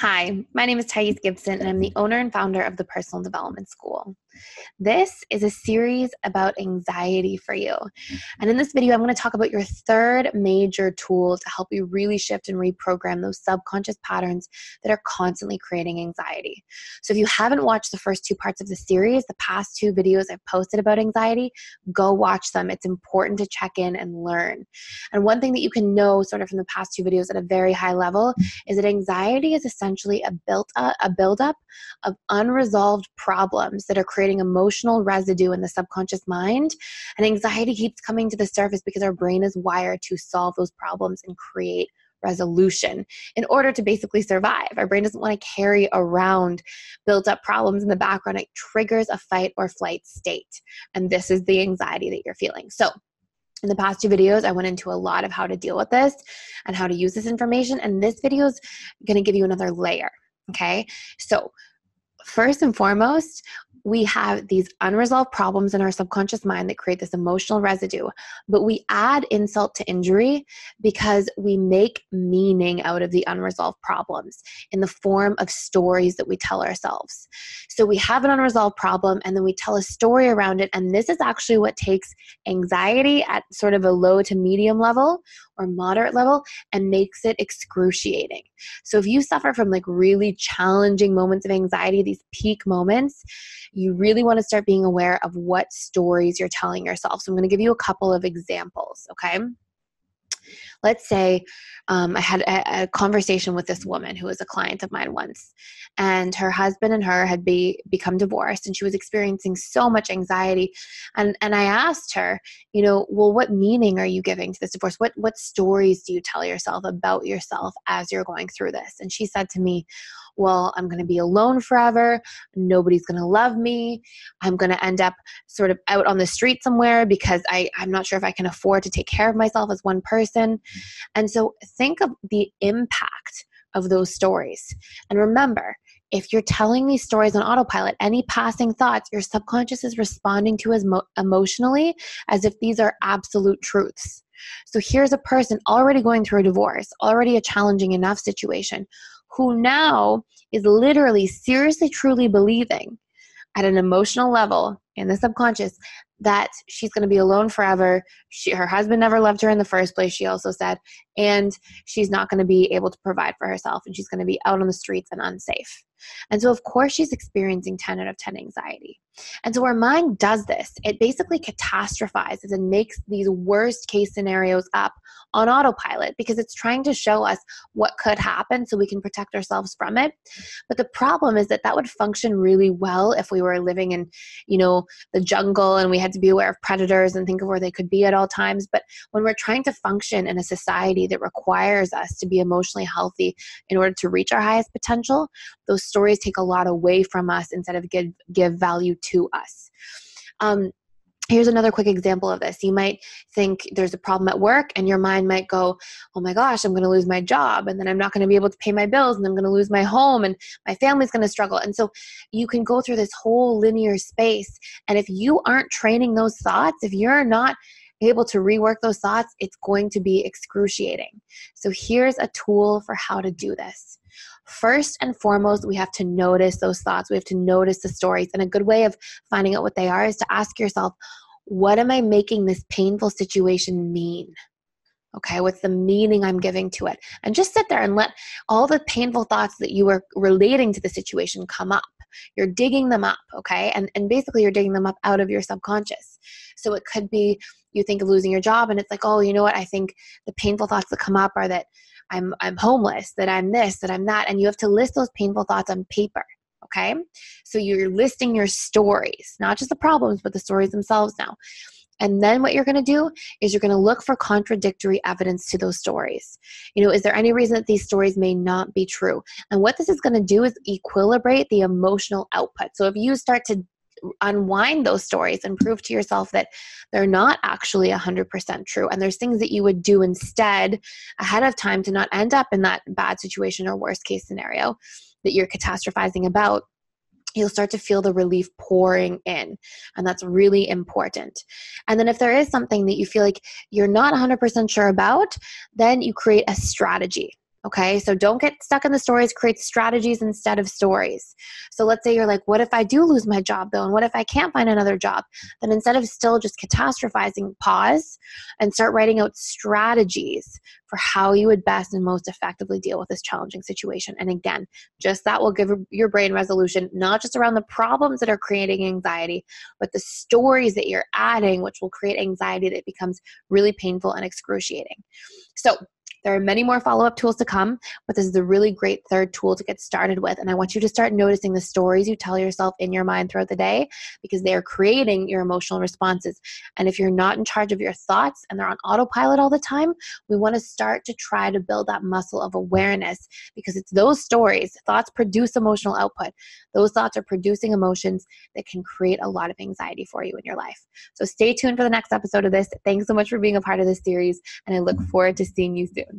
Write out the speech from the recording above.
Hi, my name is Thais Gibson, and I'm the owner and founder of the Personal Development School. This is a series about anxiety for you. Mm-hmm. And in this video, I'm going to talk about your third major tool to help you really shift and reprogram those subconscious patterns that are constantly creating anxiety. So, if you haven't watched the first two parts of the series, the past two videos I've posted about anxiety, go watch them. It's important to check in and learn. And one thing that you can know, sort of from the past two videos at a very high level, mm-hmm. is that anxiety is essentially a built up, a buildup of unresolved problems that are creating creating emotional residue in the subconscious mind. And anxiety keeps coming to the surface because our brain is wired to solve those problems and create resolution in order to basically survive. Our brain doesn't want to carry around built up problems in the background. It triggers a fight or flight state. And this is the anxiety that you're feeling. So, in the past two videos, I went into a lot of how to deal with this and how to use this information. And this video is going to give you another layer. Okay. So, first and foremost, we have these unresolved problems in our subconscious mind that create this emotional residue, but we add insult to injury because we make meaning out of the unresolved problems in the form of stories that we tell ourselves. So we have an unresolved problem and then we tell a story around it, and this is actually what takes anxiety at sort of a low to medium level or moderate level and makes it excruciating. So if you suffer from like really challenging moments of anxiety, these peak moments, you really want to start being aware of what stories you're telling yourself. So I'm going to give you a couple of examples, okay? Let's say um, I had a, a, conversation with this woman who was a client of mine once, and her husband and her had be, become divorced, and she was experiencing so much anxiety. And, and I asked her, you know, well, what meaning are you giving to this divorce? What, what stories do you tell yourself about yourself as you're going through this? And she said to me, well, I'm going to be alone forever. Nobody's going to love me. I'm going to end up sort of out on the street somewhere because I, I'm not sure if I can afford to take care of myself as one person. And so think of the impact of those stories. And remember, if you're telling these stories on autopilot, any passing thoughts, your subconscious is responding to as mo- emotionally as if these are absolute truths. So here's a person already going through a divorce, already a challenging enough situation, who now is literally seriously truly believing at an emotional level in the subconscious that she's going to be alone forever. She, her husband never loved her in the first place, she also said, and she's not going to be able to provide for herself and she's going to be out on the streets and unsafe. And so, of course, she's experiencing 10 out of 10 anxiety. And so, our mind does this. It basically catastrophizes and makes these worst case scenarios up on autopilot because it's trying to show us what could happen so we can protect ourselves from it. But the problem is that that would function really well if we were living in, you know, the jungle and we had to be aware of predators and think of where they could be at all times. But when we're trying to function in a society that requires us to be emotionally healthy in order to reach our highest potential, those stories take a lot away from us instead of give give value to us. Um, Here's another quick example of this. You might think there's a problem at work, and your mind might go, Oh my gosh, I'm going to lose my job, and then I'm not going to be able to pay my bills, and I'm going to lose my home, and my family's going to struggle. And so you can go through this whole linear space. And if you aren't training those thoughts, if you're not able to rework those thoughts, it's going to be excruciating. So here's a tool for how to do this. First and foremost, we have to notice those thoughts. We have to notice the stories. And a good way of finding out what they are is to ask yourself, what am I making this painful situation mean? Okay, what's the meaning I'm giving to it? And just sit there and let all the painful thoughts that you are relating to the situation come up. You're digging them up, okay? And, and basically, you're digging them up out of your subconscious. So it could be you think of losing your job, and it's like, oh, you know what? I think the painful thoughts that come up are that I'm I'm homeless, that I'm this, that I'm that, and you have to list those painful thoughts on paper. Okay? So you're listing your stories, not just the problems, but the stories themselves now. And then what you're going to do is you're going to look for contradictory evidence to those stories. You know, is there any reason that these stories may not be true? And what this is going to do is equilibrate the emotional output. So if you start to unwind those stories and prove to yourself that they're not actually 100% true. And there's things that you would do instead ahead of time to not end up in that bad situation or worst case scenario that you're catastrophizing about. You'll start to feel the relief pouring in and that's really important. And then if there is something that you feel like you're not 100% sure about then you create a strategy Okay, so don't get stuck in the stories, create strategies instead of stories. So let's say you're like, what if I do lose my job though? And what if I can't find another job? Then instead of still just catastrophizing, pause and start writing out strategies for how you would best and most effectively deal with this challenging situation. And again, just that will give your brain resolution, not just around the problems that are creating anxiety, but the stories that you're adding, which will create anxiety that becomes really painful and excruciating. So, there are many more follow up tools to come, but this is a really great third tool to get started with. And I want you to start noticing the stories you tell yourself in your mind throughout the day because they are creating your emotional responses. And if you're not in charge of your thoughts and they're on autopilot all the time, we want to start to try to build that muscle of awareness because it's those stories. Thoughts produce emotional output. Those thoughts are producing emotions that can create a lot of anxiety for you in your life. So stay tuned for the next episode of this. Thanks so much for being a part of this series, and I look mm-hmm. forward to seeing you soon.